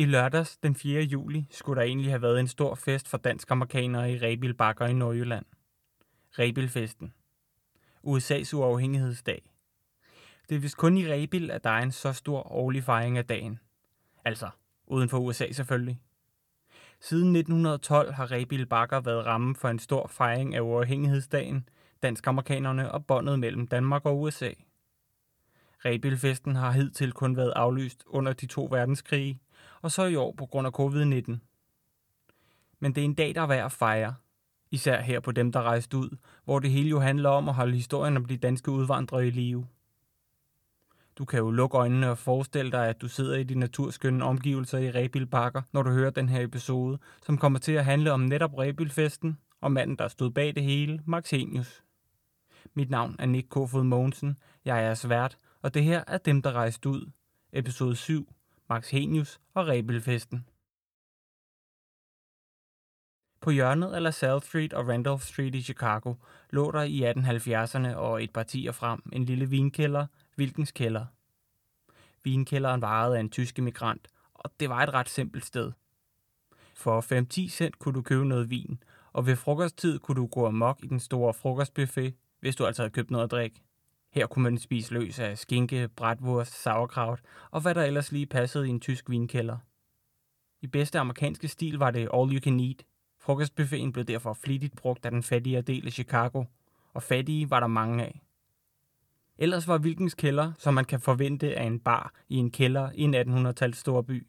I lørdags den 4. juli skulle der egentlig have været en stor fest for dansk-amerikanere i Rebil Bakker i Nordjylland. Rebilfesten. USA's uafhængighedsdag. Det er vist kun i Rebil, at der er en så stor årlig fejring af dagen. Altså, uden for USA selvfølgelig. Siden 1912 har Rebil Bakker været ramme for en stor fejring af uafhængighedsdagen, dansk-amerikanerne og båndet mellem Danmark og USA. Rebilfesten har hidtil kun været aflyst under de to verdenskrige, og så i år på grund af covid-19. Men det er en dag, der er værd at fejre. Især her på dem, der rejste ud, hvor det hele jo handler om at holde historien om de danske udvandrere i live. Du kan jo lukke øjnene og forestille dig, at du sidder i de naturskønne omgivelser i Rebil Bakker, når du hører den her episode, som kommer til at handle om netop Rebilfesten og manden, der stod bag det hele, Max Henius. Mit navn er Nick Kofod Mogensen, jeg er svært, og det her er Dem, der rejste ud, episode 7, Max Henius og Rebelfesten. På hjørnet af LaSalle Street og Randolph Street i Chicago lå der i 1870'erne og et par tiger frem en lille vinkælder, Wilkens Kælder. Vinkælderen varede af en tysk emigrant, og det var et ret simpelt sted. For 5-10 cent kunne du købe noget vin, og ved frokosttid kunne du gå amok i den store frokostbuffet, hvis du altså havde købt noget at drikke. Her kunne man spise løs af skinke, bratwurst, sauerkraut og hvad der ellers lige passede i en tysk vinkælder. I bedste amerikanske stil var det all you can eat. Frokostbuffeten blev derfor flittigt brugt af den fattigere del af Chicago, og fattige var der mange af. Ellers var hvilkens kælder, som man kan forvente af en bar i en kælder i en 1800-tals storby.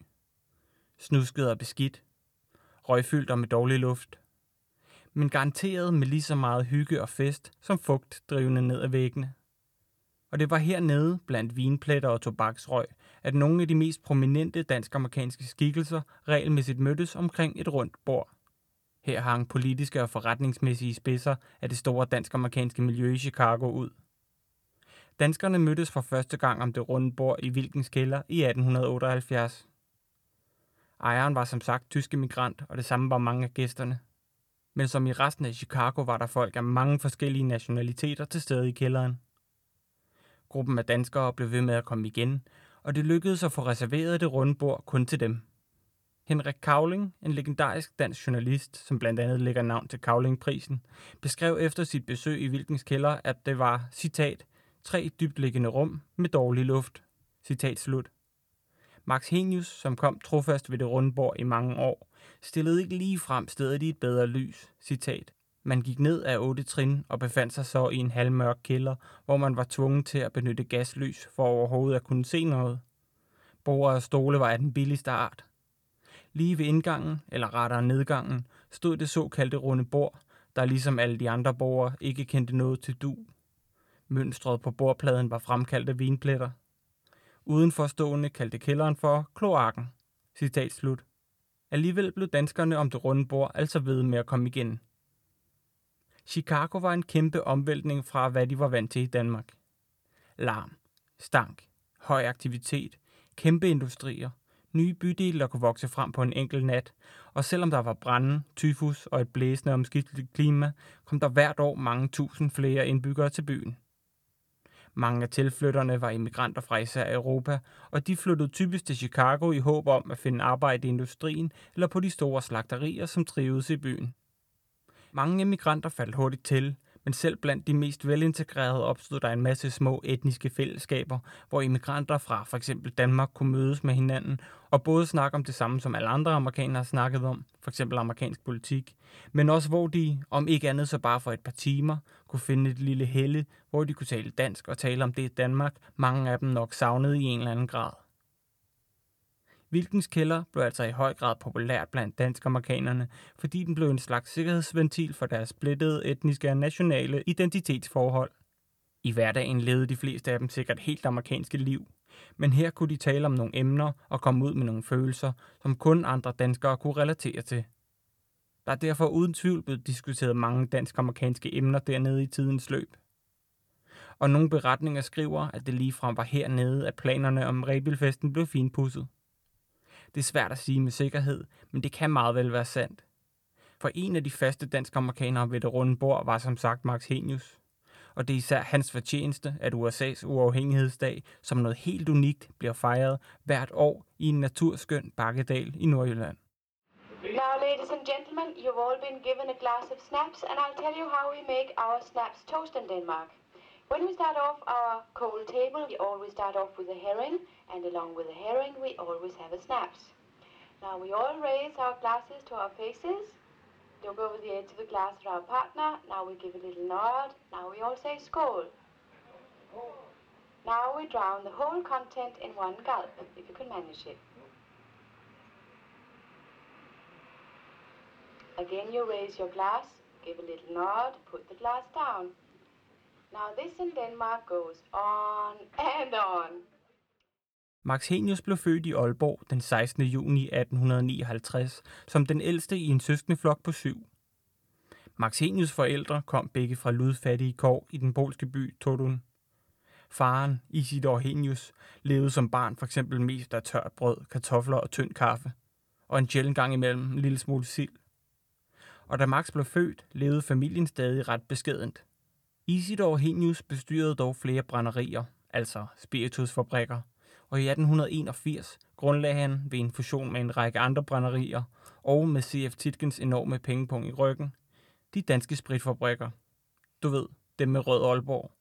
Snusket og beskidt, røgfyldt og med dårlig luft, men garanteret med lige så meget hygge og fest som fugt drivende ned ad væggene. Og det var hernede, blandt vinpletter og tobaksrøg, at nogle af de mest prominente dansk-amerikanske skikkelser regelmæssigt mødtes omkring et rundt bord. Her hang politiske og forretningsmæssige spidser af det store dansk-amerikanske miljø i Chicago ud. Danskerne mødtes for første gang om det runde bord i Vilkens kælder i 1878. Ejeren var som sagt tysk emigrant, og det samme var mange af gæsterne. Men som i resten af Chicago var der folk af mange forskellige nationaliteter til stede i kælderen. Gruppen af danskere blev ved med at komme igen, og det lykkedes at få reserveret det runde bord kun til dem. Henrik Kavling, en legendarisk dansk journalist, som blandt andet lægger navn til Kavlingprisen, beskrev efter sit besøg i Vilkens kælder, at det var, citat, tre dybtliggende rum med dårlig luft. Citat slut. Max Henius, som kom trofast ved det runde bord i mange år, stillede ikke lige frem stedet i et bedre lys. Citat. Man gik ned af otte trin og befandt sig så i en halvmørk kælder, hvor man var tvunget til at benytte gaslys for overhovedet at kunne se noget. Borde og stole var af den billigste art. Lige ved indgangen, eller rettere nedgangen, stod det såkaldte runde bord, der ligesom alle de andre borgere ikke kendte noget til du. Mønstret på bordpladen var fremkaldt af vinpletter. Udenforstående kaldte kælderen for kloakken. Citat slut. Alligevel blev danskerne om det runde bord altså ved med at komme igen. Chicago var en kæmpe omvæltning fra, hvad de var vant til i Danmark. Larm, stank, høj aktivitet, kæmpe industrier, nye bydele, der kunne vokse frem på en enkelt nat, og selvom der var branden, tyfus og et blæsende omskifteligt klima, kom der hvert år mange tusind flere indbyggere til byen. Mange af tilflytterne var immigranter fra især Europa, og de flyttede typisk til Chicago i håb om at finde arbejde i industrien eller på de store slagterier, som trivedes i byen. Mange immigranter faldt hurtigt til, men selv blandt de mest velintegrerede opstod der en masse små etniske fællesskaber, hvor immigranter fra for eksempel Danmark kunne mødes med hinanden og både snakke om det samme, som alle andre amerikanere snakkede om, for eksempel amerikansk politik, men også hvor de, om ikke andet så bare for et par timer, kunne finde et lille helle, hvor de kunne tale dansk og tale om det Danmark, mange af dem nok savnede i en eller anden grad. Vilkens kælder blev altså i høj grad populært blandt dansk-amerikanerne, fordi den blev en slags sikkerhedsventil for deres splittede etniske og nationale identitetsforhold. I hverdagen levede de fleste af dem sikkert helt amerikanske liv, men her kunne de tale om nogle emner og komme ud med nogle følelser, som kun andre danskere kunne relatere til. Der er derfor uden tvivl blevet diskuteret mange dansk-amerikanske emner dernede i tidens løb. Og nogle beretninger skriver, at det ligefrem var hernede, at planerne om Rebilfesten blev finpudset. Det er svært at sige med sikkerhed, men det kan meget vel være sandt. For en af de faste dansk-amerikanere ved det runde bord var som sagt Max Henius. og det er især hans fortjeneste, at USA's uafhængighedsdag som noget helt unikt bliver fejret hvert år i en naturskøn bakkedal i Nordjylland. Now, ladies and gentlemen, you've all been given a glass of snaps, and I'll tell you how we make our snaps toast in Denmark. When we start off our cold table, we always start off with a herring, and along with the herring, we always have a snaps. Now we all raise our glasses to our faces, look over the edge of the glass at our partner, now we give a little nod, now we all say skål. Now we drown the whole content in one gulp, if you can manage it. Again, you raise your glass, give a little nod, put the glass down. Now this in Denmark goes on and on. Max Henius blev født i Aalborg den 16. juni 1859 som den ældste i en søskendeflok på syv. Max Henius forældre kom begge fra ludfattige kår i den polske by Torun. Faren, Isidor Henius, levede som barn for eksempel mest af tørt brød, kartofler og tynd kaffe, og en sjældent gang imellem en lille smule sild. Og da Max blev født, levede familien stadig ret beskedent. Isidor Henius bestyrede dog flere brænderier, altså spiritusfabrikker, og i 1881 grundlagde han ved en fusion med en række andre brænderier og med C.F. Titkens enorme pengepunkt i ryggen, de danske spritfabrikker. Du ved, dem med rød Aalborg.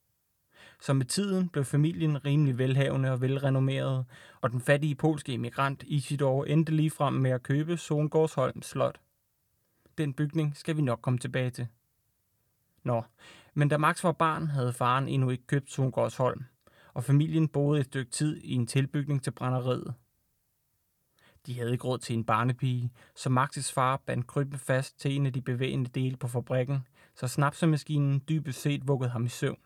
Så med tiden blev familien rimelig velhavende og velrenommeret, og den fattige polske emigrant Isidor endte lige frem med at købe Songårdsholm Slot. Den bygning skal vi nok komme tilbage til. Nå, men da Max var barn, havde faren endnu ikke købt Songårdsholm, og familien boede et stykke tid i en tilbygning til brænderiet. De havde ikke råd til en barnepige, så Maxes far bandt krybben fast til en af de bevægende dele på fabrikken, så snapsemaskinen dybest set vuggede ham i søvn.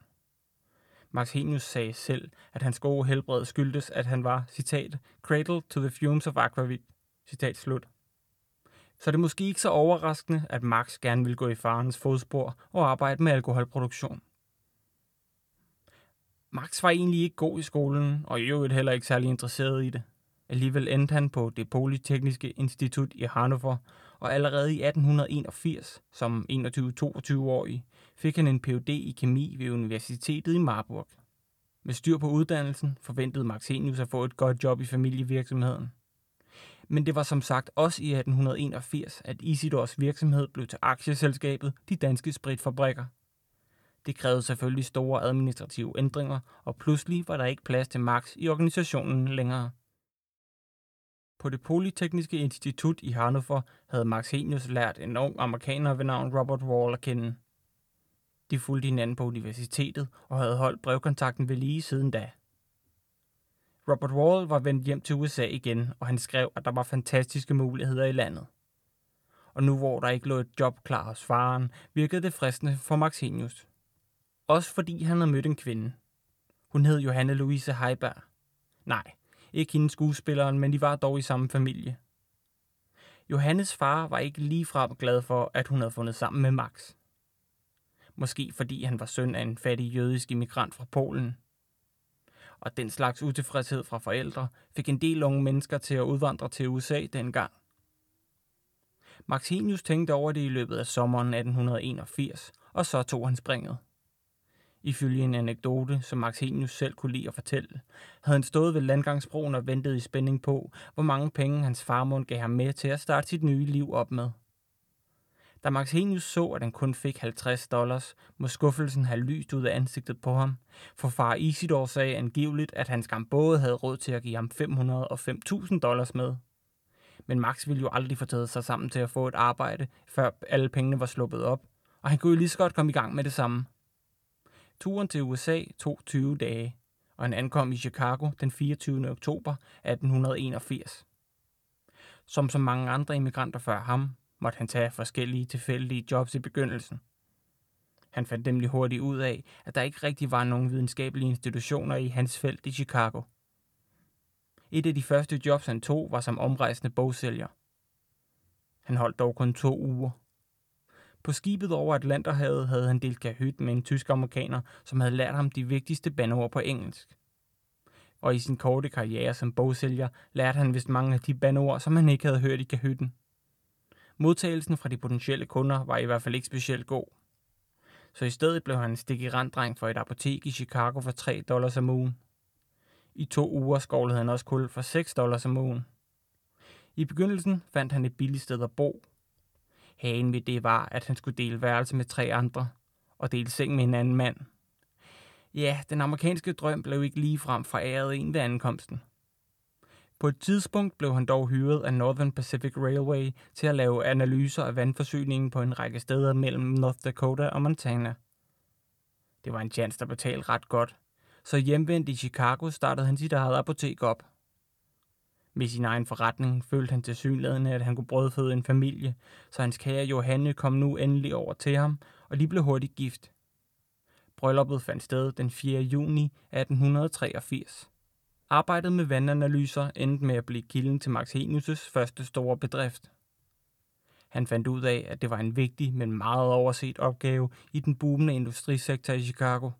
Max Henius sagde selv, at hans gode helbred skyldtes, at han var, citat, cradle to the fumes of aquavit, citat slut. Så det er måske ikke så overraskende, at Max gerne vil gå i farens fodspor og arbejde med alkoholproduktion. Max var egentlig ikke god i skolen, og i øvrigt heller ikke særlig interesseret i det. Alligevel endte han på det Polytekniske Institut i Hannover, og allerede i 1881, som 21-22-årig, fik han en Ph.D. i kemi ved Universitetet i Marburg. Med styr på uddannelsen forventede Max Henius at få et godt job i familievirksomheden. Men det var som sagt også i 1881, at Isidors virksomhed blev til aktieselskabet De Danske Spritfabrikker. Det krævede selvfølgelig store administrative ændringer, og pludselig var der ikke plads til Max i organisationen længere. På det Polytekniske Institut i Hannover havde Max Henius lært en ung amerikaner ved navn Robert Wall at kende. De fulgte hinanden på universitetet og havde holdt brevkontakten ved lige siden da. Robert Wall var vendt hjem til USA igen, og han skrev, at der var fantastiske muligheder i landet. Og nu hvor der ikke lå et job klar hos faren, virkede det fristende for Maxenius. Også fordi han havde mødt en kvinde. Hun hed Johanne Louise Heiberg. Nej, ikke hende skuespilleren, men de var dog i samme familie. Johannes far var ikke ligefrem glad for, at hun havde fundet sammen med Max. Måske fordi han var søn af en fattig jødisk immigrant fra Polen. Og den slags utilfredshed fra forældre fik en del unge mennesker til at udvandre til USA dengang. Maxinius tænkte over det i løbet af sommeren 1881, og så tog han springet. Ifølge en anekdote, som Max selv kunne lide at fortælle, havde han stået ved landgangsbroen og ventet i spænding på, hvor mange penge hans farmor gav ham med til at starte sit nye liv op med. Da Max Henius så, at han kun fik 50 dollars, må skuffelsen have lyst ud af ansigtet på ham, for far Isidor sagde angiveligt, at han skam både havde råd til at give ham 500 og 5.000 dollars med. Men Max ville jo aldrig få taget sig sammen til at få et arbejde, før alle pengene var sluppet op, og han kunne jo lige så godt komme i gang med det samme. Turen til USA tog 20 dage, og han ankom i Chicago den 24. oktober 1881. Som så mange andre immigranter før ham, måtte han tage forskellige tilfældige jobs i begyndelsen. Han fandt nemlig hurtigt ud af, at der ikke rigtig var nogen videnskabelige institutioner i hans felt i Chicago. Et af de første jobs, han tog, var som omrejsende bogsælger. Han holdt dog kun to uger. På skibet over Atlanterhavet havde han delt kahyt med en tysk amerikaner, som havde lært ham de vigtigste bandeord på engelsk. Og i sin korte karriere som bogsælger lærte han vist mange af de bandeord, som han ikke havde hørt i kahytten. Modtagelsen fra de potentielle kunder var i hvert fald ikke specielt god. så i stedet blev han en stikiranddreng for et apotek i Chicago for 3 dollars om ugen. I to uger skovlede han også kul for 6 dollars om ugen. I begyndelsen fandt han et billigt sted at bo. Hagen ved det var, at han skulle dele værelse med tre andre, og dele seng med en anden mand. Ja, den amerikanske drøm blev ikke lige frem foræret en ved ankomsten. På et tidspunkt blev han dog hyret af Northern Pacific Railway til at lave analyser af vandforsyningen på en række steder mellem North Dakota og Montana. Det var en chance, der betalte ret godt, så hjemvendt i Chicago startede han sit eget apotek op. Med sin egen forretning følte han til synlædende, at han kunne brødføde en familie, så hans kære Johanne kom nu endelig over til ham, og de blev hurtigt gift. Brylluppet fandt sted den 4. juni 1883. Arbejdet med vandanalyser endte med at blive kilden til Max Henius' første store bedrift. Han fandt ud af, at det var en vigtig, men meget overset opgave i den boomende industrisektor i Chicago.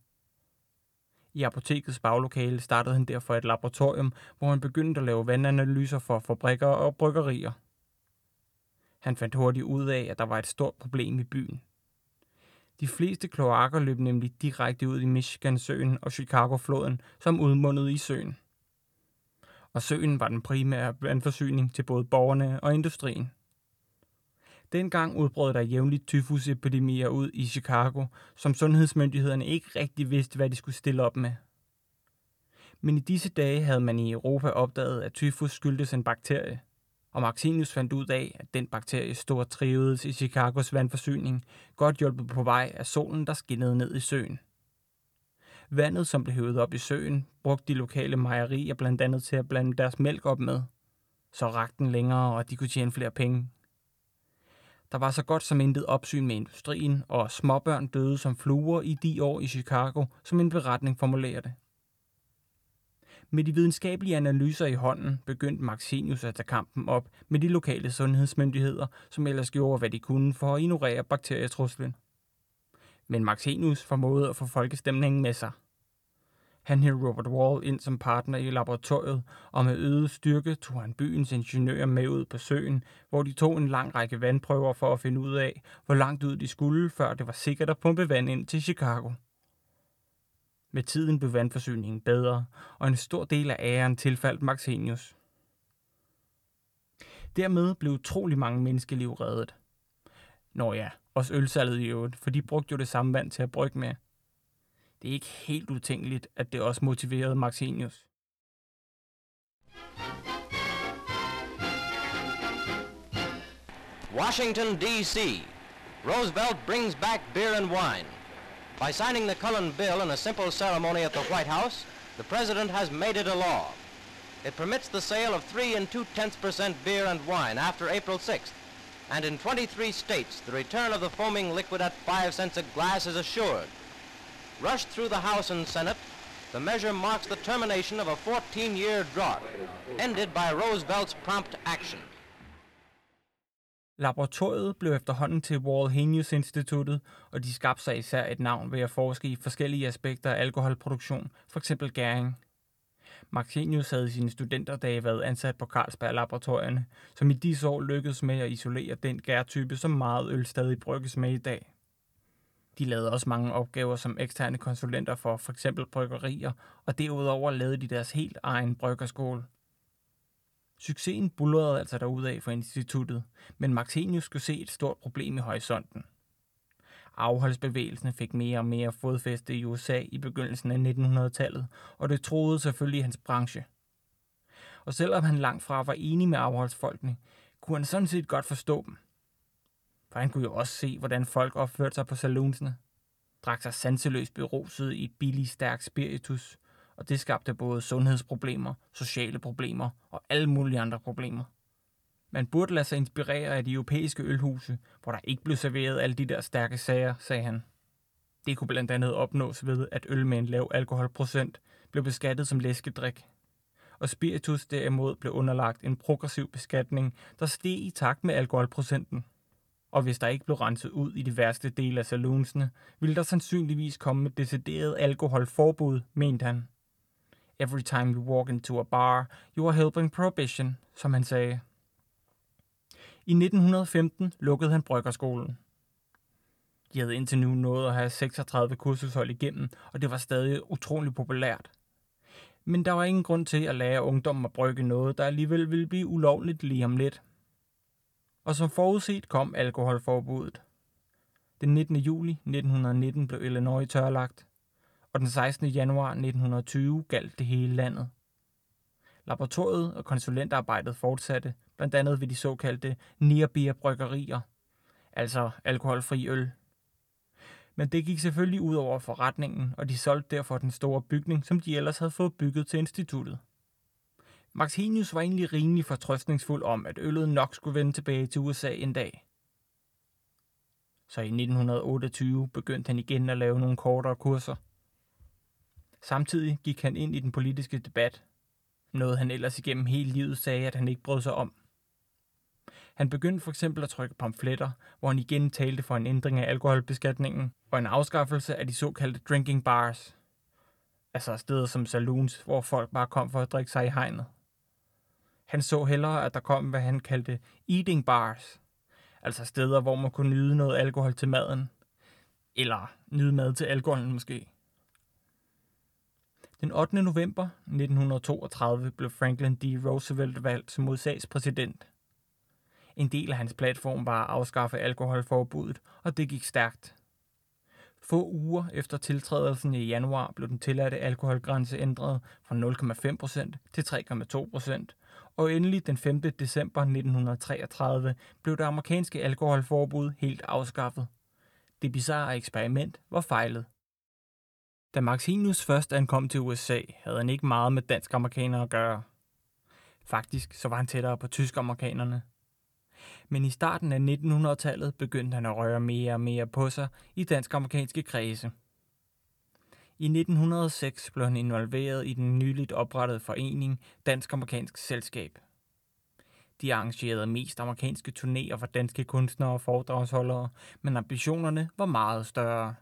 I apotekets baglokale startede han derfor et laboratorium, hvor han begyndte at lave vandanalyser for fabrikker og bryggerier. Han fandt hurtigt ud af, at der var et stort problem i byen. De fleste kloakker løb nemlig direkte ud i Michigan-søen og Chicago-floden, som udmundede i søen. Og søen var den primære vandforsyning til både borgerne og industrien. Dengang udbrød der jævnligt tyfusepidemier ud i Chicago, som sundhedsmyndighederne ikke rigtig vidste, hvad de skulle stille op med. Men i disse dage havde man i Europa opdaget, at tyfus skyldtes en bakterie, og Martinus fandt ud af, at den bakterie stort trivedes i Chicagos vandforsyning, godt hjulpet på vej af solen, der skinnede ned i søen. Vandet, som blev hævet op i søen, brugte de lokale mejerier blandt andet til at blande deres mælk op med. Så rakte den længere, og de kunne tjene flere penge. Der var så godt som intet opsyn med industrien, og småbørn døde som fluer i de år i Chicago, som en beretning formulerer det. Med de videnskabelige analyser i hånden begyndte Maxinius at tage kampen op med de lokale sundhedsmyndigheder, som ellers gjorde, hvad de kunne for at ignorere bakterietruslen. Men Maxenius formåede at få folkestemningen med sig. Han hævde Robert Wall ind som partner i laboratoriet, og med øget styrke tog han byens ingeniører med ud på søen, hvor de tog en lang række vandprøver for at finde ud af, hvor langt ud de skulle, før det var sikkert at pumpe vand ind til Chicago. Med tiden blev vandforsyningen bedre, og en stor del af æren tilfaldt Maxenius. Dermed blev utrolig mange menneskeliv reddet. Nå ja, også ølsalget i øvrigt, for de brugte jo det samme vand til at brygge med. Det er ikke helt utænkeligt, at det også motiverede Maxenius. Washington, D.C. Roosevelt brings back beer and wine. By signing the Cullen Bill in a simple ceremony at the White House, the President has made it a law. It permits the sale of 3 and 2 tenths percent beer and wine after April 6th. And in 23 states, the return of the foaming liquid at 5 cents a glass is assured. Rushed through the House and Senate, the measure marks the termination of a 14-year drought, ended by Roosevelt's prompt action. Laboratoriet blev efterhånden til Walhenius Instituttet, og de skabte sig især et navn ved at forske i forskellige aspekter af alkoholproduktion, f.eks. gæring. Martinius havde i sine studenterdage været ansat på Carlsberg-laboratorierne, som i disse år lykkedes med at isolere den gærtype, som meget øl stadig brygges med i dag. De lavede også mange opgaver som eksterne konsulenter for f.eks. bryggerier, og derudover lavede de deres helt egen bryggerskole. Succesen bullerede altså derudad for instituttet, men Martinius skulle se et stort problem i horisonten. Afholdsbevægelsen fik mere og mere fodfæste i USA i begyndelsen af 1900-tallet, og det troede selvfølgelig hans branche. Og selvom han langt fra var enig med afholdsfolkene, kunne han sådan set godt forstå dem. For han kunne jo også se, hvordan folk opførte sig på salonsene. Drak sig sanseløst beruset i billig stærk spiritus, og det skabte både sundhedsproblemer, sociale problemer og alle mulige andre problemer. Man burde lade sig inspirere af de europæiske ølhuse, hvor der ikke blev serveret alle de der stærke sager, sagde han. Det kunne blandt andet opnås ved, at øl med en lav alkoholprocent blev beskattet som læskedrik. Og spiritus derimod blev underlagt en progressiv beskatning, der steg i takt med alkoholprocenten. Og hvis der ikke blev renset ud i de værste dele af saloonsene, ville der sandsynligvis komme et decideret alkoholforbud, mente han. Every time you walk into a bar, you are helping prohibition, som han sagde. I 1915 lukkede han bryggerskolen. De havde indtil nu nået at have 36 kursushold igennem, og det var stadig utrolig populært. Men der var ingen grund til at lære ungdommen at brygge noget, der alligevel ville blive ulovligt lige om lidt. Og som forudset kom alkoholforbuddet. Den 19. juli 1919 blev Illinois tørlagt, og den 16. januar 1920 galt det hele landet. Laboratoriet og konsulentarbejdet fortsatte, blandt andet ved de såkaldte Nierbier bryggerier, altså alkoholfri øl. Men det gik selvfølgelig ud over forretningen, og de solgte derfor den store bygning, som de ellers havde fået bygget til instituttet. Max Henius var egentlig rimelig fortrøstningsfuld om, at øllet nok skulle vende tilbage til USA en dag. Så i 1928 begyndte han igen at lave nogle kortere kurser. Samtidig gik han ind i den politiske debat, noget han ellers igennem hele livet sagde, at han ikke brød sig om. Han begyndte for eksempel at trykke pamfletter, hvor han igen talte for en ændring af alkoholbeskatningen og en afskaffelse af de såkaldte drinking bars. Altså steder som saloons, hvor folk bare kom for at drikke sig i hegnet. Han så hellere, at der kom, hvad han kaldte eating bars. Altså steder, hvor man kunne nyde noget alkohol til maden. Eller nyde mad til alkoholen måske. Den 8. november 1932 blev Franklin D. Roosevelt valgt som USA's præsident. En del af hans platform var at afskaffe alkoholforbuddet, og det gik stærkt. Få uger efter tiltrædelsen i januar blev den tilladte alkoholgrænse ændret fra 0,5% til 3,2%, og endelig den 5. december 1933 blev det amerikanske alkoholforbud helt afskaffet. Det bizarre eksperiment var fejlet. Da Maximus først ankom til USA, havde han ikke meget med dansk-amerikanere at gøre. Faktisk så var han tættere på tysk-amerikanerne. Men i starten af 1900-tallet begyndte han at røre mere og mere på sig i dansk-amerikanske kredse. I 1906 blev han involveret i den nyligt oprettede forening Dansk-Amerikansk Selskab. De arrangerede mest amerikanske turnéer for danske kunstnere og foredragsholdere, men ambitionerne var meget større.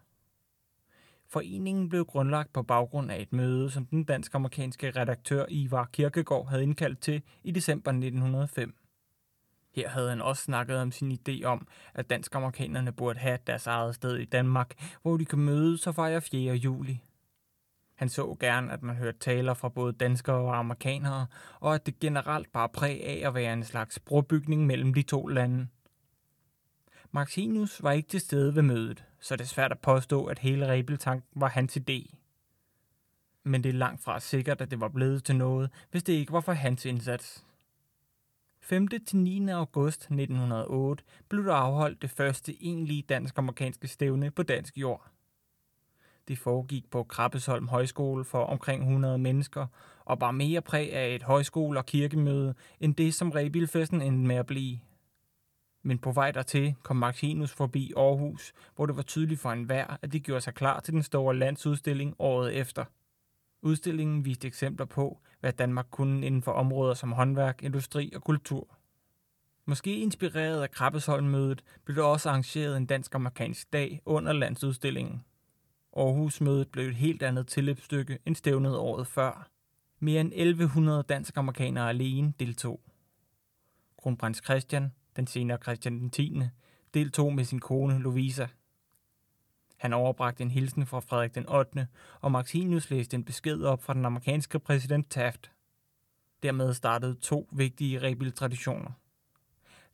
Foreningen blev grundlagt på baggrund af et møde, som den dansk-amerikanske redaktør Ivar Kirkegaard havde indkaldt til i december 1905. Her havde han også snakket om sin idé om, at dansk-amerikanerne burde have deres eget sted i Danmark, hvor de kunne mødes og fejre 4. juli. Han så gerne, at man hørte taler fra både danskere og amerikanere, og at det generelt bare præg af at være en slags brobygning mellem de to lande. Marxinus var ikke til stede ved mødet, så det er svært at påstå, at hele Rebeltank var hans idé. Men det er langt fra sikkert, at det var blevet til noget, hvis det ikke var for hans indsats. 5. til 9. august 1908 blev der afholdt det første egentlige dansk-amerikanske stævne på dansk jord. Det foregik på Krabbesholm Højskole for omkring 100 mennesker, og var mere præg af et højskole- og kirkemøde, end det som Rebilfesten endte med at blive. Men på vej dertil kom Martinus forbi Aarhus, hvor det var tydeligt for enhver, at de gjorde sig klar til den store landsudstilling året efter. Udstillingen viste eksempler på, hvad Danmark kunne inden for områder som håndværk, industri og kultur. Måske inspireret af Krabbesholm-mødet blev der også arrangeret en dansk-amerikansk dag under landsudstillingen. Aarhus-mødet blev et helt andet tilløbsstykke end stævnet året før. Mere end 1100 dansk-amerikanere alene deltog. Kronprins Christian, den senere Christian den 10., deltog med sin kone Lovisa. Han overbragte en hilsen fra Frederik den 8., og Maxinius læste en besked op fra den amerikanske præsident Taft. Dermed startede to vigtige rebeltraditioner.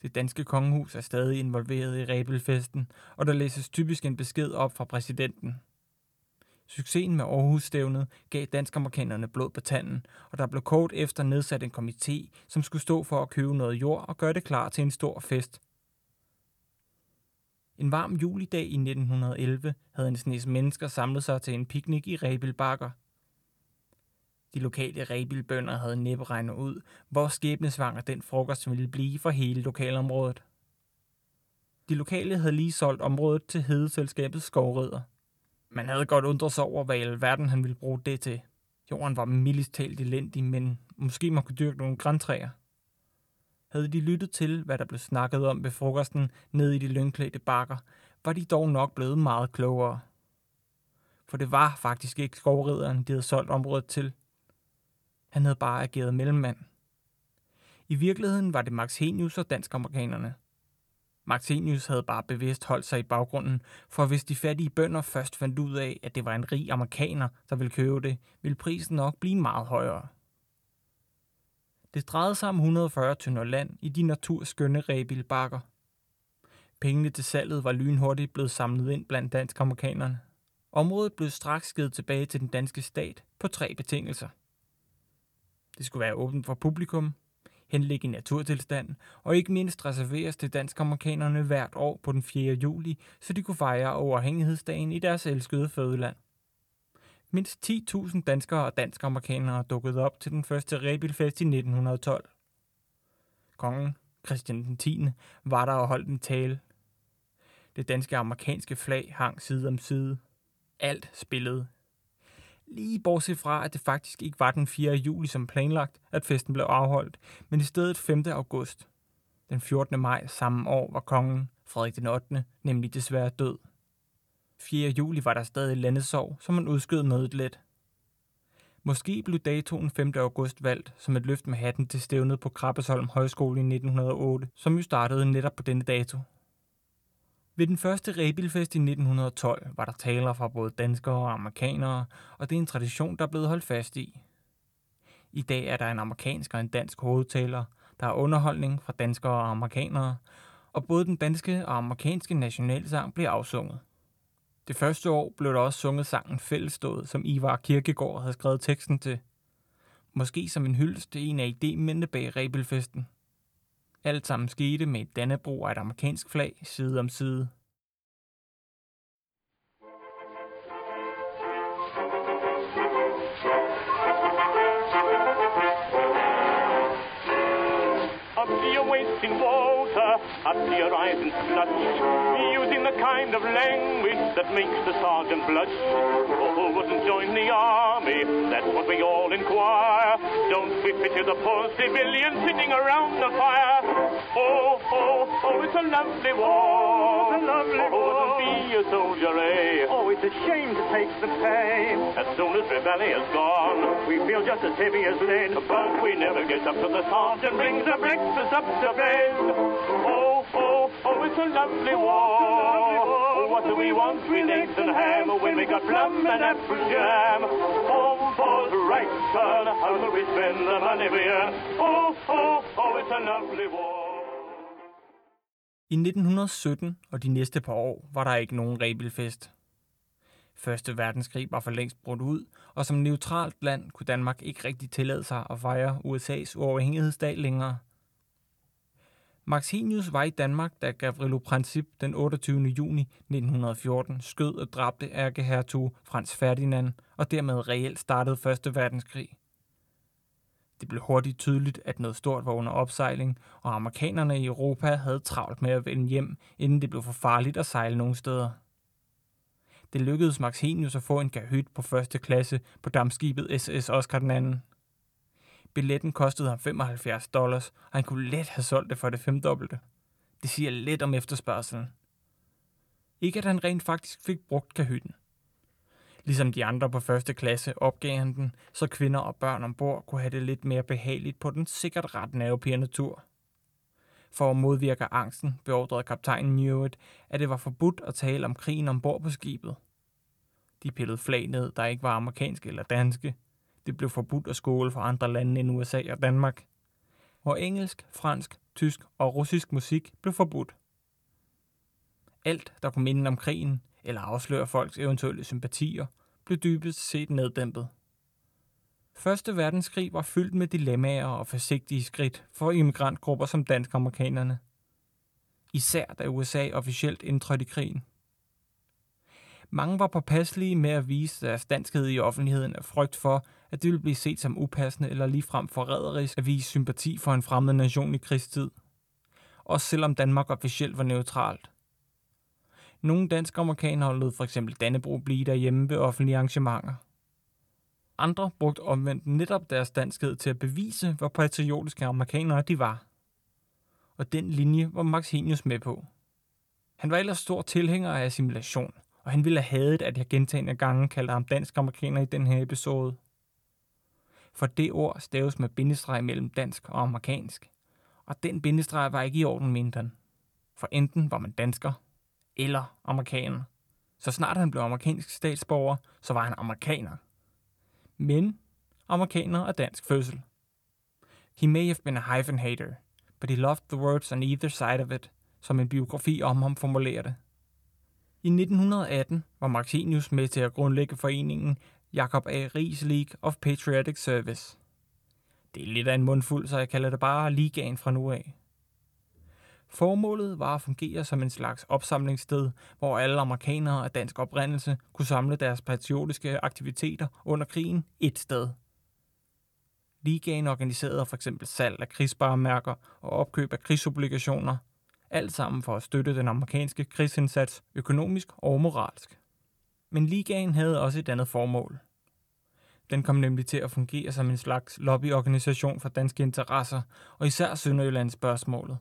Det danske kongehus er stadig involveret i rebelfesten, og der læses typisk en besked op fra præsidenten. Succesen med Aarhus-stævnet gav dansk-amerikanerne blod på tanden, og der blev kort efter nedsat en komité, som skulle stå for at købe noget jord og gøre det klar til en stor fest. En varm julidag i 1911 havde en snes mennesker samlet sig til en picnic i Rebilbakker. De lokale rebilbønder havde næppe regnet ud, hvor skæbnesvanger den frokost ville blive for hele lokalområdet. De lokale havde lige solgt området til hedeselskabets skovridder – man havde godt undret sig over, hvad i alverden han ville bruge det til. Jorden var mildest talt elendig, men måske man kunne dyrke nogle græntræer. Havde de lyttet til, hvad der blev snakket om ved frokosten nede i de lynklædte bakker, var de dog nok blevet meget klogere. For det var faktisk ikke skovrideren, de havde solgt området til. Han havde bare ageret mellemmand. I virkeligheden var det Max Henius og dansk-amerikanerne. Martinius havde bare bevidst holdt sig i baggrunden, for hvis de fattige bønder først fandt ud af, at det var en rig amerikaner, der ville købe det, ville prisen nok blive meget højere. Det drejede sig om 140 tønder land i de naturskønne rebilbakker. Pengene til salget var lynhurtigt blevet samlet ind blandt dansk-amerikanerne. Området blev straks givet tilbage til den danske stat på tre betingelser. Det skulle være åbent for publikum, henlægge i naturtilstand, og ikke mindst reserveres til dansk-amerikanerne hvert år på den 4. juli, så de kunne fejre overhængighedsdagen i deres elskede fødeland. Mindst 10.000 danskere og dansk-amerikanere dukkede op til den første Rebilfest i 1912. Kongen, Christian den 10., var der og holdt en tale. Det danske amerikanske flag hang side om side. Alt spillede. Lige bortset fra, at det faktisk ikke var den 4. juli som planlagt, at festen blev afholdt, men i stedet 5. august. Den 14. maj samme år var kongen, Frederik den 8., nemlig desværre død. 4. juli var der stadig landesorg, så man udskød mødet lidt. Måske blev datoen 5. august valgt som et løft med hatten til stævnet på Krabbesholm Højskole i 1908, som jo startede netop på denne dato. Ved den første Rebilfest i 1912 var der taler fra både danskere og amerikanere, og det er en tradition, der er blevet holdt fast i. I dag er der en amerikansk og en dansk hovedtaler, der er underholdning fra danskere og amerikanere, og både den danske og amerikanske nationalsang bliver afsunget. Det første år blev der også sunget sangen Fællestået, som Ivar Kirkegaard havde skrevet teksten til. Måske som en hyldest til en af idémændene bag Rebelfesten. Alt sammen skete med et dannebro og et amerikansk flag side om side. Up water, up to your eyes in using the kind of language that makes the sergeant blush. Oh, wouldn't join the army, that's what we all inquire. Don't we pity the poor civilians sitting around the fire? Oh, oh, oh, it's a lovely war. it's a lovely oh, war. to be a soldier, eh? Oh, it's a shame to take the pain. As soon as the valley is gone, We feel just as heavy as lead. but we never get up to the sergeant brings the breakfast up to bed. Oh, oh, oh, it's a lovely war. Oh, what do we want with eggs and ham when we got plum and apple jam? Home how will we spend the money we earn? Oh, oh, oh, it's a lovely war. I 1917 og de næste par år var der ikke nogen Rebelfest. Første verdenskrig var for længst brudt ud, og som neutralt land kunne Danmark ikke rigtig tillade sig at fejre USA's uafhængighedsdag længere. Maxinius var i Danmark, da Gavrilo Princip den 28. juni 1914 skød og dræbte ærkehertug Frans Ferdinand, og dermed reelt startede Første verdenskrig. Det blev hurtigt tydeligt, at noget stort var under opsejling, og amerikanerne i Europa havde travlt med at vende hjem, inden det blev for farligt at sejle nogen steder. Det lykkedes Maxenius at få en kahyt på første klasse på dammskibet SS Oscar den anden. Billetten kostede ham 75 dollars, og han kunne let have solgt det for det femdobbelte. Det siger lidt om efterspørgselen. Ikke at han rent faktisk fik brugt kahytten. Ligesom de andre på første klasse opgav han den, så kvinder og børn ombord kunne have det lidt mere behageligt på den sikkert ret nervepirrende tur. For at modvirke angsten beordrede kaptajnen Newitt, at det var forbudt at tale om krigen ombord på skibet. De pillede flag ned, der ikke var amerikanske eller danske. Det blev forbudt at skåle for andre lande end USA og Danmark. Og engelsk, fransk, tysk og russisk musik blev forbudt. Alt, der kunne minde om krigen eller afsløre folks eventuelle sympatier, blev dybest set neddæmpet. Første verdenskrig var fyldt med dilemmaer og forsigtige skridt for immigrantgrupper som dansk-amerikanerne. Især da USA officielt indtrådte i krigen. Mange var påpasselige med at vise deres danskhed i offentligheden af frygt for, at det ville blive set som upassende eller ligefrem forræderisk at vise sympati for en fremmed nation i krigstid. Også selvom Danmark officielt var neutralt. Nogle danske amerikanere lod for eksempel Dannebro blive derhjemme ved offentlige arrangementer. Andre brugte omvendt netop deres danskhed til at bevise, hvor patriotiske amerikanere de var. Og den linje var Max Henius med på. Han var ellers stor tilhænger af assimilation, og han ville have hadet, at jeg gentagende gange kaldte ham dansk amerikaner i den her episode. For det ord staves med bindestreg mellem dansk og amerikansk, og den bindestreg var ikke i orden, mente han. For enten var man dansker eller amerikaner. Så snart han blev amerikansk statsborger, så var han amerikaner. Men amerikaner af dansk fødsel. He may have been a hyphen hater, but he loved the words on either side of it, som en biografi om ham formulerer det. I 1918 var Marxenius med til at grundlægge foreningen Jacob A. Ries League of Patriotic Service. Det er lidt af en mundfuld, så jeg kalder det bare ligaen fra nu af. Formålet var at fungere som en slags opsamlingssted, hvor alle amerikanere af dansk oprindelse kunne samle deres patriotiske aktiviteter under krigen et sted. Ligaen organiserede for eksempel salg af krigsbaremærker og opkøb af krigsobligationer, alt sammen for at støtte den amerikanske krigsindsats økonomisk og moralsk. Men ligaen havde også et andet formål. Den kom nemlig til at fungere som en slags lobbyorganisation for danske interesser, og især Sønderjyllands spørgsmålet.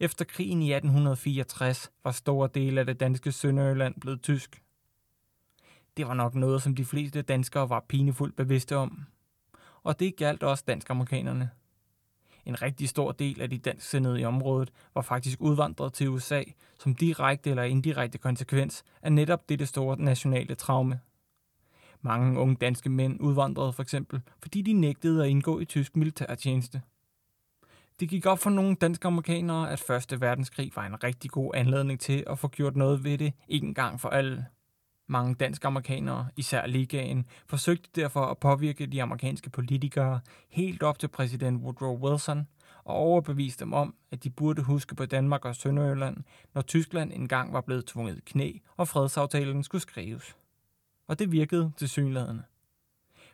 Efter krigen i 1864 var store dele af det danske Sønderjylland blevet tysk. Det var nok noget, som de fleste danskere var pinefuldt bevidste om. Og det galt også dansk-amerikanerne. En rigtig stor del af de dansksindede i området var faktisk udvandret til USA som direkte eller indirekte konsekvens af netop dette store nationale traume. Mange unge danske mænd udvandrede for eksempel, fordi de nægtede at indgå i tysk militærtjeneste. Det gik op for nogle danske amerikanere, at Første Verdenskrig var en rigtig god anledning til at få gjort noget ved det en gang for alle. Mange danske amerikanere, især ligaen, forsøgte derfor at påvirke de amerikanske politikere helt op til præsident Woodrow Wilson og overbevise dem om, at de burde huske på Danmark og Sønderjylland, når Tyskland engang var blevet tvunget i knæ, og fredsaftalen skulle skrives. Og det virkede til synlædende.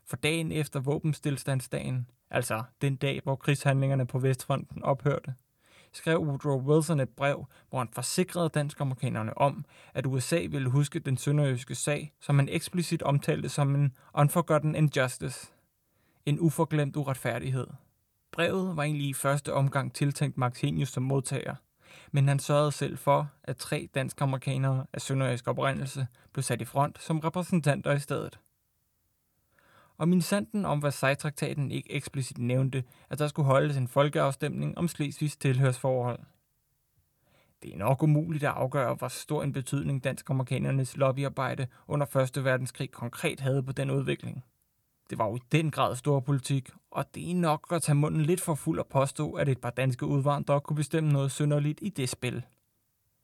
For dagen efter våbenstilstandsdagen, altså den dag, hvor krigshandlingerne på Vestfronten ophørte, skrev Woodrow Wilson et brev, hvor han forsikrede dansk-amerikanerne om, at USA ville huske den sønderjyske sag, som han eksplicit omtalte som en unforgotten injustice, en uforglemt uretfærdighed. Brevet var egentlig i første omgang tiltænkt Max Henius som modtager, men han sørgede selv for, at tre dansk-amerikanere af sønderjysk oprindelse blev sat i front som repræsentanter i stedet og min sanden om Versailles-traktaten ikke eksplicit nævnte, at der skulle holdes en folkeafstemning om Slesvigs tilhørsforhold. Det er nok umuligt at afgøre, hvor stor en betydning dansk-amerikanernes lobbyarbejde under 1. verdenskrig konkret havde på den udvikling. Det var jo i den grad stor politik, og det er nok at tage munden lidt for fuld at påstå, at et par danske udvandrere kunne bestemme noget synderligt i det spil.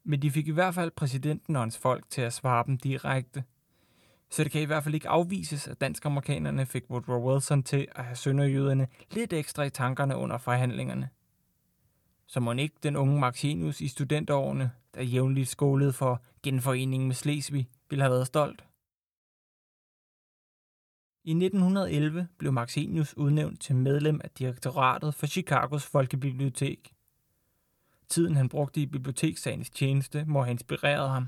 Men de fik i hvert fald præsidenten og hans folk til at svare dem direkte – så det kan i hvert fald ikke afvises, at dansk-amerikanerne fik Woodrow Wilson til at have sønderjyderne lidt ekstra i tankerne under forhandlingerne. Så må ikke den unge Marxenius i studenterårene, der jævnligt skolede for genforeningen med Slesvig, ville have været stolt. I 1911 blev Maxenius udnævnt til medlem af direktoratet for Chicagos Folkebibliotek. Tiden han brugte i bibliotekssagens tjeneste må have inspireret ham.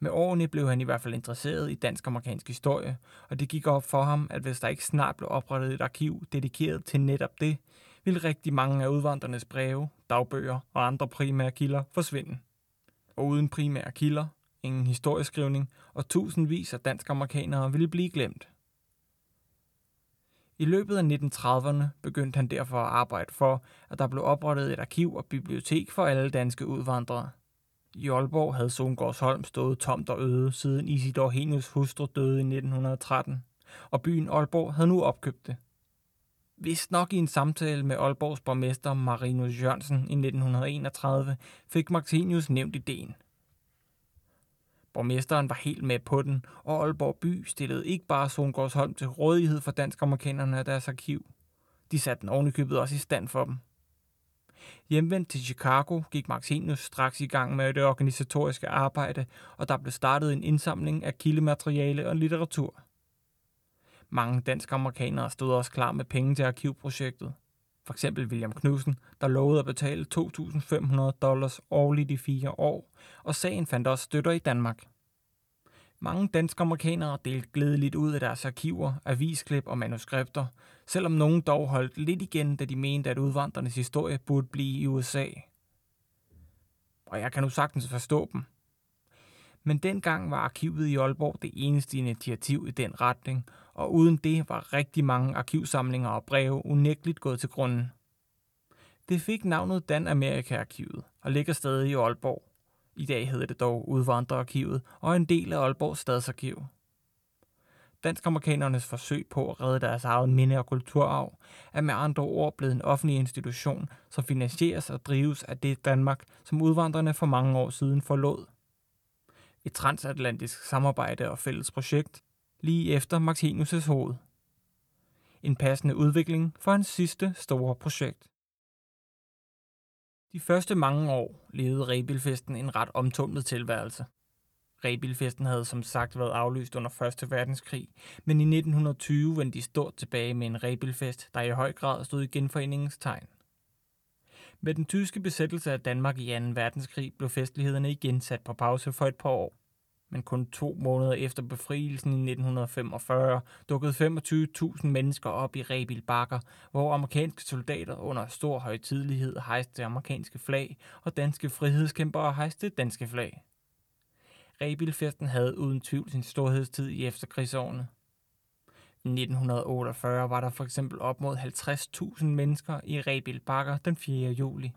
Med årene blev han i hvert fald interesseret i dansk-amerikansk historie, og det gik op for ham, at hvis der ikke snart blev oprettet et arkiv dedikeret til netop det, ville rigtig mange af udvandrernes breve, dagbøger og andre primære kilder forsvinde. Og uden primære kilder, ingen historieskrivning, og tusindvis af dansk-amerikanere ville blive glemt. I løbet af 1930'erne begyndte han derfor at arbejde for, at der blev oprettet et arkiv og bibliotek for alle danske udvandrere – i Aalborg havde Songårdsholm stået tomt og øde, siden Isidor Henius hustru døde i 1913, og byen Aalborg havde nu opkøbt det. Vist nok i en samtale med Aalborgs borgmester Marinus Jørgensen i 1931 fik Maxenius nævnt ideen. Borgmesteren var helt med på den, og Aalborg by stillede ikke bare Solgårdsholm til rådighed for dansk-amerikanerne af deres arkiv. De satte den ovenikøbet også i stand for dem. Hjemvendt til Chicago gik Maxenius straks i gang med det organisatoriske arbejde, og der blev startet en indsamling af kildemateriale og litteratur. Mange dansk-amerikanere stod også klar med penge til arkivprojektet. For eksempel William Knudsen, der lovede at betale 2.500 dollars årligt i fire år, og sagen fandt også støtter i Danmark. Mange danske amerikanere delte glædeligt ud af deres arkiver, avisklip og manuskripter, selvom nogen dog holdt lidt igen, da de mente, at udvandrernes historie burde blive i USA. Og jeg kan nu sagtens forstå dem. Men dengang var arkivet i Aalborg det eneste initiativ i den retning, og uden det var rigtig mange arkivsamlinger og breve unægteligt gået til grunden. Det fik navnet Dan Amerika Arkivet, og ligger stadig i Aalborg. I dag hedder det dog Udvandrerarkivet og er en del af Aalborgs Stadsarkiv. Dansk-amerikanernes forsøg på at redde deres eget minde- og kulturarv er med andre ord blevet en offentlig institution, som finansieres og drives af det Danmark, som udvandrerne for mange år siden forlod. Et transatlantisk samarbejde og fælles projekt, lige efter Martinus' hoved. En passende udvikling for hans sidste store projekt. De første mange år levede Rebilfesten en ret omtumlet tilværelse. Rebilfesten havde som sagt været aflyst under 1. verdenskrig, men i 1920 vendte de stort tilbage med en Rebilfest, der i høj grad stod i genforeningens tegn. Med den tyske besættelse af Danmark i 2. verdenskrig blev festlighederne igen sat på pause for et par år. Men kun to måneder efter befrielsen i 1945 dukkede 25.000 mennesker op i Rebil Bakker, hvor amerikanske soldater under stor højtidelighed hejste det amerikanske flag, og danske frihedskæmpere hejste det danske flag. Rebilfesten havde uden tvivl sin storhedstid i efterkrigsårene. I 1948 var der for eksempel op mod 50.000 mennesker i Rebil Bakker den 4. juli.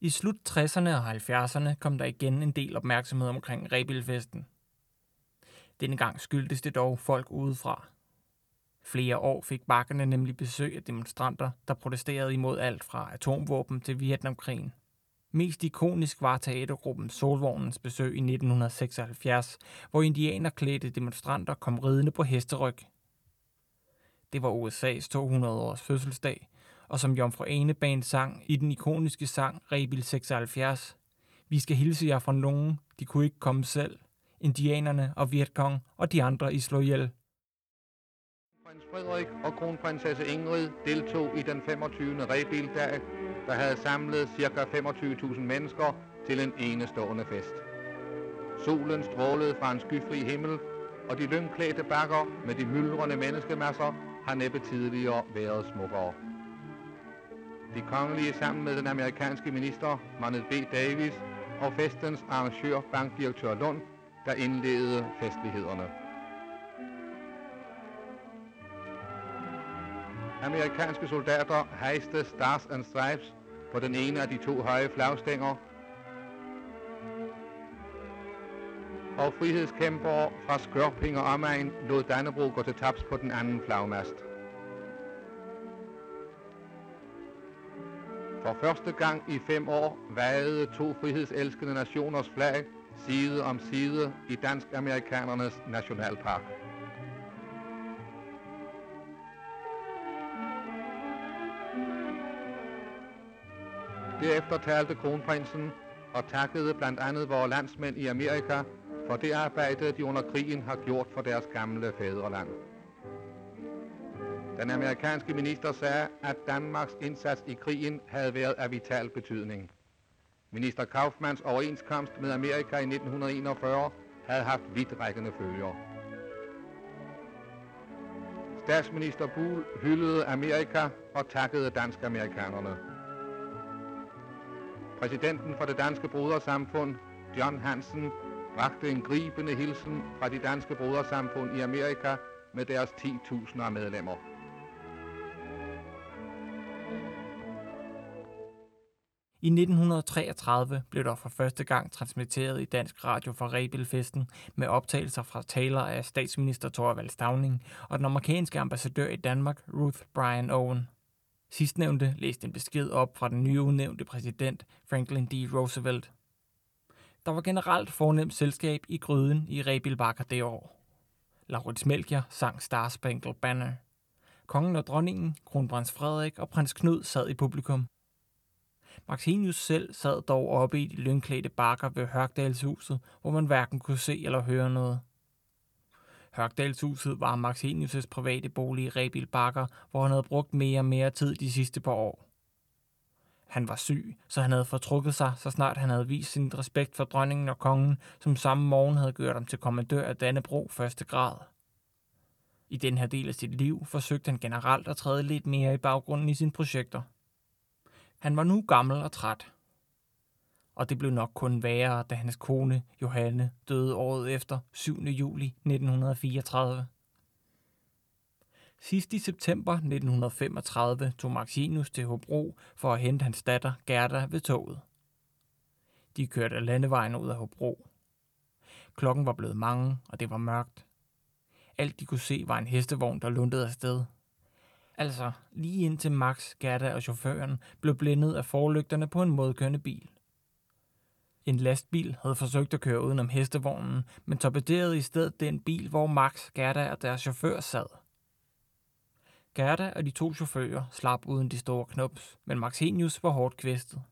I slut 60'erne og 70'erne kom der igen en del opmærksomhed omkring Rebilfesten. Denne gang skyldtes det dog folk udefra. Flere år fik bakkerne nemlig besøg af demonstranter, der protesterede imod alt fra atomvåben til Vietnamkrigen. Mest ikonisk var teatergruppen Solvognens besøg i 1976, hvor indianerklædte demonstranter kom ridende på hesteryg. Det var USA's 200-års fødselsdag, og som Jomfru Ane Band sang i den ikoniske sang Rebil 76. Vi skal hilse jer fra nogen, de kunne ikke komme selv. Indianerne og Vietkong og de andre I slå ihjel. Prins Frederik og kronprinsesse Ingrid deltog i den 25. Rebildag, der havde samlet ca. 25.000 mennesker til en enestående fest. Solen strålede fra en skyfri himmel, og de lyngklædte bakker med de myldrende menneskemasser har næppe tidligere været smukkere. De kongelige sammen med den amerikanske minister Manet B. Davis og festens arrangør bankdirektør Lund, der indledede festlighederne. Amerikanske soldater hejste Stars and Stripes på den ene af de to høje flagstænger, og frihedskæmpere fra Skørping og omegn lod Dannebro gå til tabs på den anden flagmast. For første gang i fem år vejede to frihedselskende nationers flag side om side i dansk-amerikanernes nationalpark. Derefter talte kronprinsen og takkede blandt andet vores landsmænd i Amerika for det arbejde, de under krigen har gjort for deres gamle fædreland. Den amerikanske minister sagde, at Danmarks indsats i krigen havde været af vital betydning. Minister Kaufmanns overenskomst med Amerika i 1941 havde haft vidtrækkende følger. Statsminister Buhl hyldede Amerika og takkede dansk-amerikanerne. Præsidenten for det danske brodersamfund, John Hansen, bragte en gribende hilsen fra de danske brodersamfund i Amerika med deres 10.000 af medlemmer. I 1933 blev der for første gang transmitteret i dansk radio fra Rebelfesten med optagelser fra taler af statsminister Thorvald Stavning og den amerikanske ambassadør i Danmark, Ruth Bryan Owen. Sidstnævnte læste en besked op fra den nye udnævnte præsident Franklin D. Roosevelt. Der var generelt fornemt selskab i gryden i Rebilbakker det år. Laurits Melchior sang Star Spangled Banner. Kongen og dronningen, kronprins Frederik og prins Knud sad i publikum. Maxenius selv sad dog oppe i de lynklædte bakker ved Hørgdalshuset, hvor man hverken kunne se eller høre noget. Hørgdalshuset var Maxenius' private bolig i Rebil Bakker, hvor han havde brugt mere og mere tid de sidste par år. Han var syg, så han havde fortrukket sig, så snart han havde vist sin respekt for dronningen og kongen, som samme morgen havde gjort ham til kommandør af Dannebro første grad. I den her del af sit liv forsøgte han generelt at træde lidt mere i baggrunden i sine projekter. Han var nu gammel og træt. Og det blev nok kun værre, da hans kone, Johanne, døde året efter, 7. juli 1934. Sidst i september 1935 tog Maxinus til Hobro for at hente hans datter Gerda ved toget. De kørte af landevejen ud af Hobro. Klokken var blevet mange, og det var mørkt. Alt de kunne se var en hestevogn, der lundede afsted. Altså, lige indtil Max, Gerda og chaufføren blev blændet af forlygterne på en modkørende bil. En lastbil havde forsøgt at køre udenom hestevognen, men torpederede i stedet den bil, hvor Max, Gerda og deres chauffør sad. Gerda og de to chauffører slap uden de store knops, men Max Henius var hårdt kvæstet.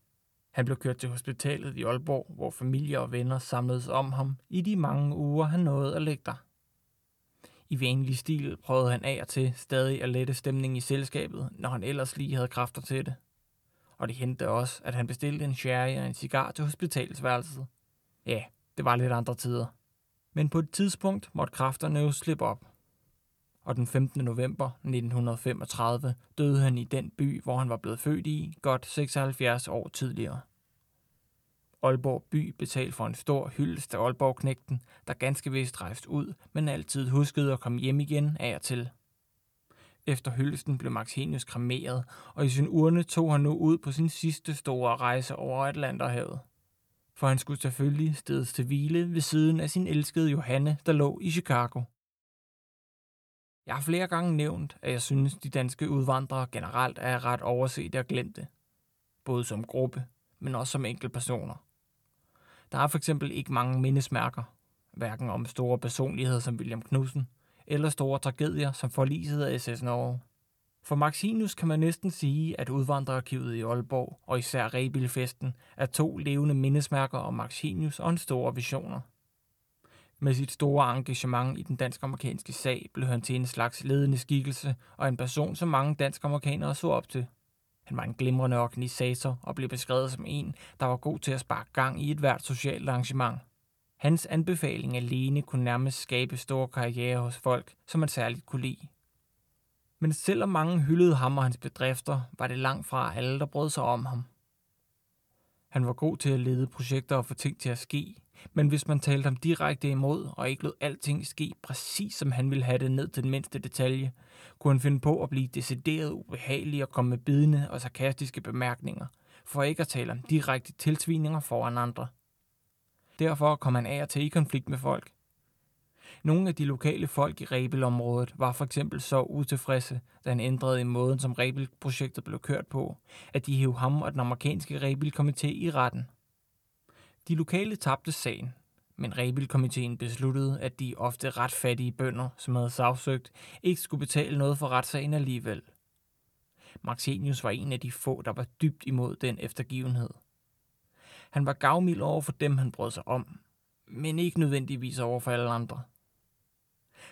Han blev kørt til hospitalet i Aalborg, hvor familie og venner samledes om ham i de mange uger, han nåede at ligge der. I vanlig stil prøvede han af og til stadig at lette stemningen i selskabet, når han ellers lige havde kræfter til det. Og det hente også, at han bestilte en sherry og en cigar til hospitalsværelset. Ja, det var lidt andre tider. Men på et tidspunkt måtte kræfterne jo slippe op. Og den 15. november 1935 døde han i den by, hvor han var blevet født i, godt 76 år tidligere. Aalborg by betalte for en stor hyldest af Aalborg-knægten, der ganske vist rejste ud, men altid huskede at komme hjem igen af og til. Efter hyldesten blev Maxenius kremeret, og i sin urne tog han nu ud på sin sidste store rejse over Atlanterhavet. For han skulle selvfølgelig stedes til hvile ved siden af sin elskede Johanne, der lå i Chicago. Jeg har flere gange nævnt, at jeg synes, de danske udvandrere generelt er ret overset og glemte. Både som gruppe, men også som enkeltpersoner. Der er for eksempel ikke mange mindesmærker, hverken om store personligheder som William Knudsen, eller store tragedier som forliset af SS Norge. For Maxinus kan man næsten sige, at udvandrerarkivet i Aalborg og især Rebilfesten er to levende mindesmærker om Maxinius og en store visioner. Med sit store engagement i den dansk-amerikanske sag blev han til en slags ledende skikkelse og en person, som mange dansk-amerikanere så op til. Han var en glimrende organisator og blev beskrevet som en, der var god til at sparke gang i et hvert socialt arrangement. Hans anbefaling alene kunne nærmest skabe store karriere hos folk, som man særligt kunne lide. Men selvom mange hyldede ham og hans bedrifter, var det langt fra alle, der brød sig om ham. Han var god til at lede projekter og få ting til at ske, men hvis man talte ham direkte imod og ikke lod alting ske præcis som han ville have det ned til den mindste detalje, kunne han finde på at blive decideret ubehagelig og komme med bidende og sarkastiske bemærkninger, for ikke at tale om direkte tilsvininger foran andre. Derfor kom han af og til i konflikt med folk. Nogle af de lokale folk i Rebel-området var for eksempel så utilfredse, da han ændrede i måden, som Rebel-projektet blev kørt på, at de hævde ham og den amerikanske Rebel-komité i retten. De lokale tabte sagen, men rebelkomitéen besluttede, at de ofte ret fattige bønder, som havde sagsøgt, ikke skulle betale noget for retssagen alligevel. Maxenius var en af de få, der var dybt imod den eftergivenhed. Han var gavmild over for dem, han brød sig om, men ikke nødvendigvis over for alle andre.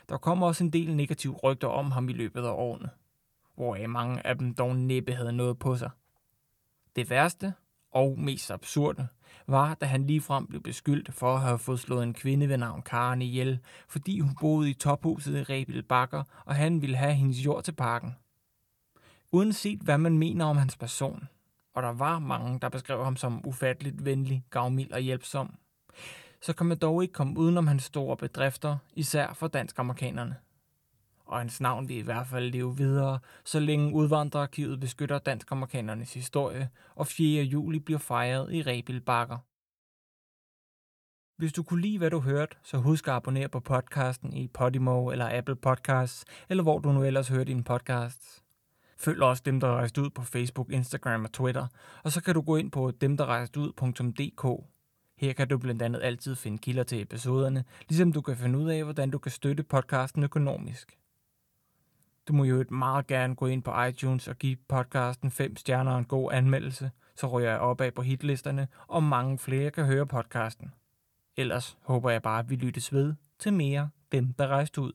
Der kom også en del negative rygter om ham i løbet af årene, hvoraf mange af dem dog næppe havde noget på sig. Det værste, og mest absurde, var, da han ligefrem blev beskyldt for at have fået slået en kvinde ved navn Karen ihjel, fordi hun boede i tophuset i Rebild Bakker, og han ville have hendes jord til parken. Uanset hvad man mener om hans person, og der var mange, der beskrev ham som ufatteligt venlig, gavmild og hjælpsom, så kan man dog ikke komme udenom hans store bedrifter, især for dansk-amerikanerne. Og hans navn vil i hvert fald leve videre, så længe udvandrerarkivet beskytter dansk-amerikanernes historie, og 4. juli bliver fejret i Rebil Bakker. Hvis du kunne lide, hvad du hørte, så husk at abonnere på podcasten i Podimo eller Apple Podcasts, eller hvor du nu ellers hører din podcasts. Følg også dem, der rejst ud på Facebook, Instagram og Twitter, og så kan du gå ind på demderrejstud.dk. Her kan du blandt andet altid finde kilder til episoderne, ligesom du kan finde ud af, hvordan du kan støtte podcasten økonomisk. Du må jo meget gerne gå ind på iTunes og give podcasten 5 stjerner og en god anmeldelse, så ryger jeg opad på hitlisterne, og mange flere kan høre podcasten. Ellers håber jeg bare, at vi lyttes ved til mere Dem, der rejste ud.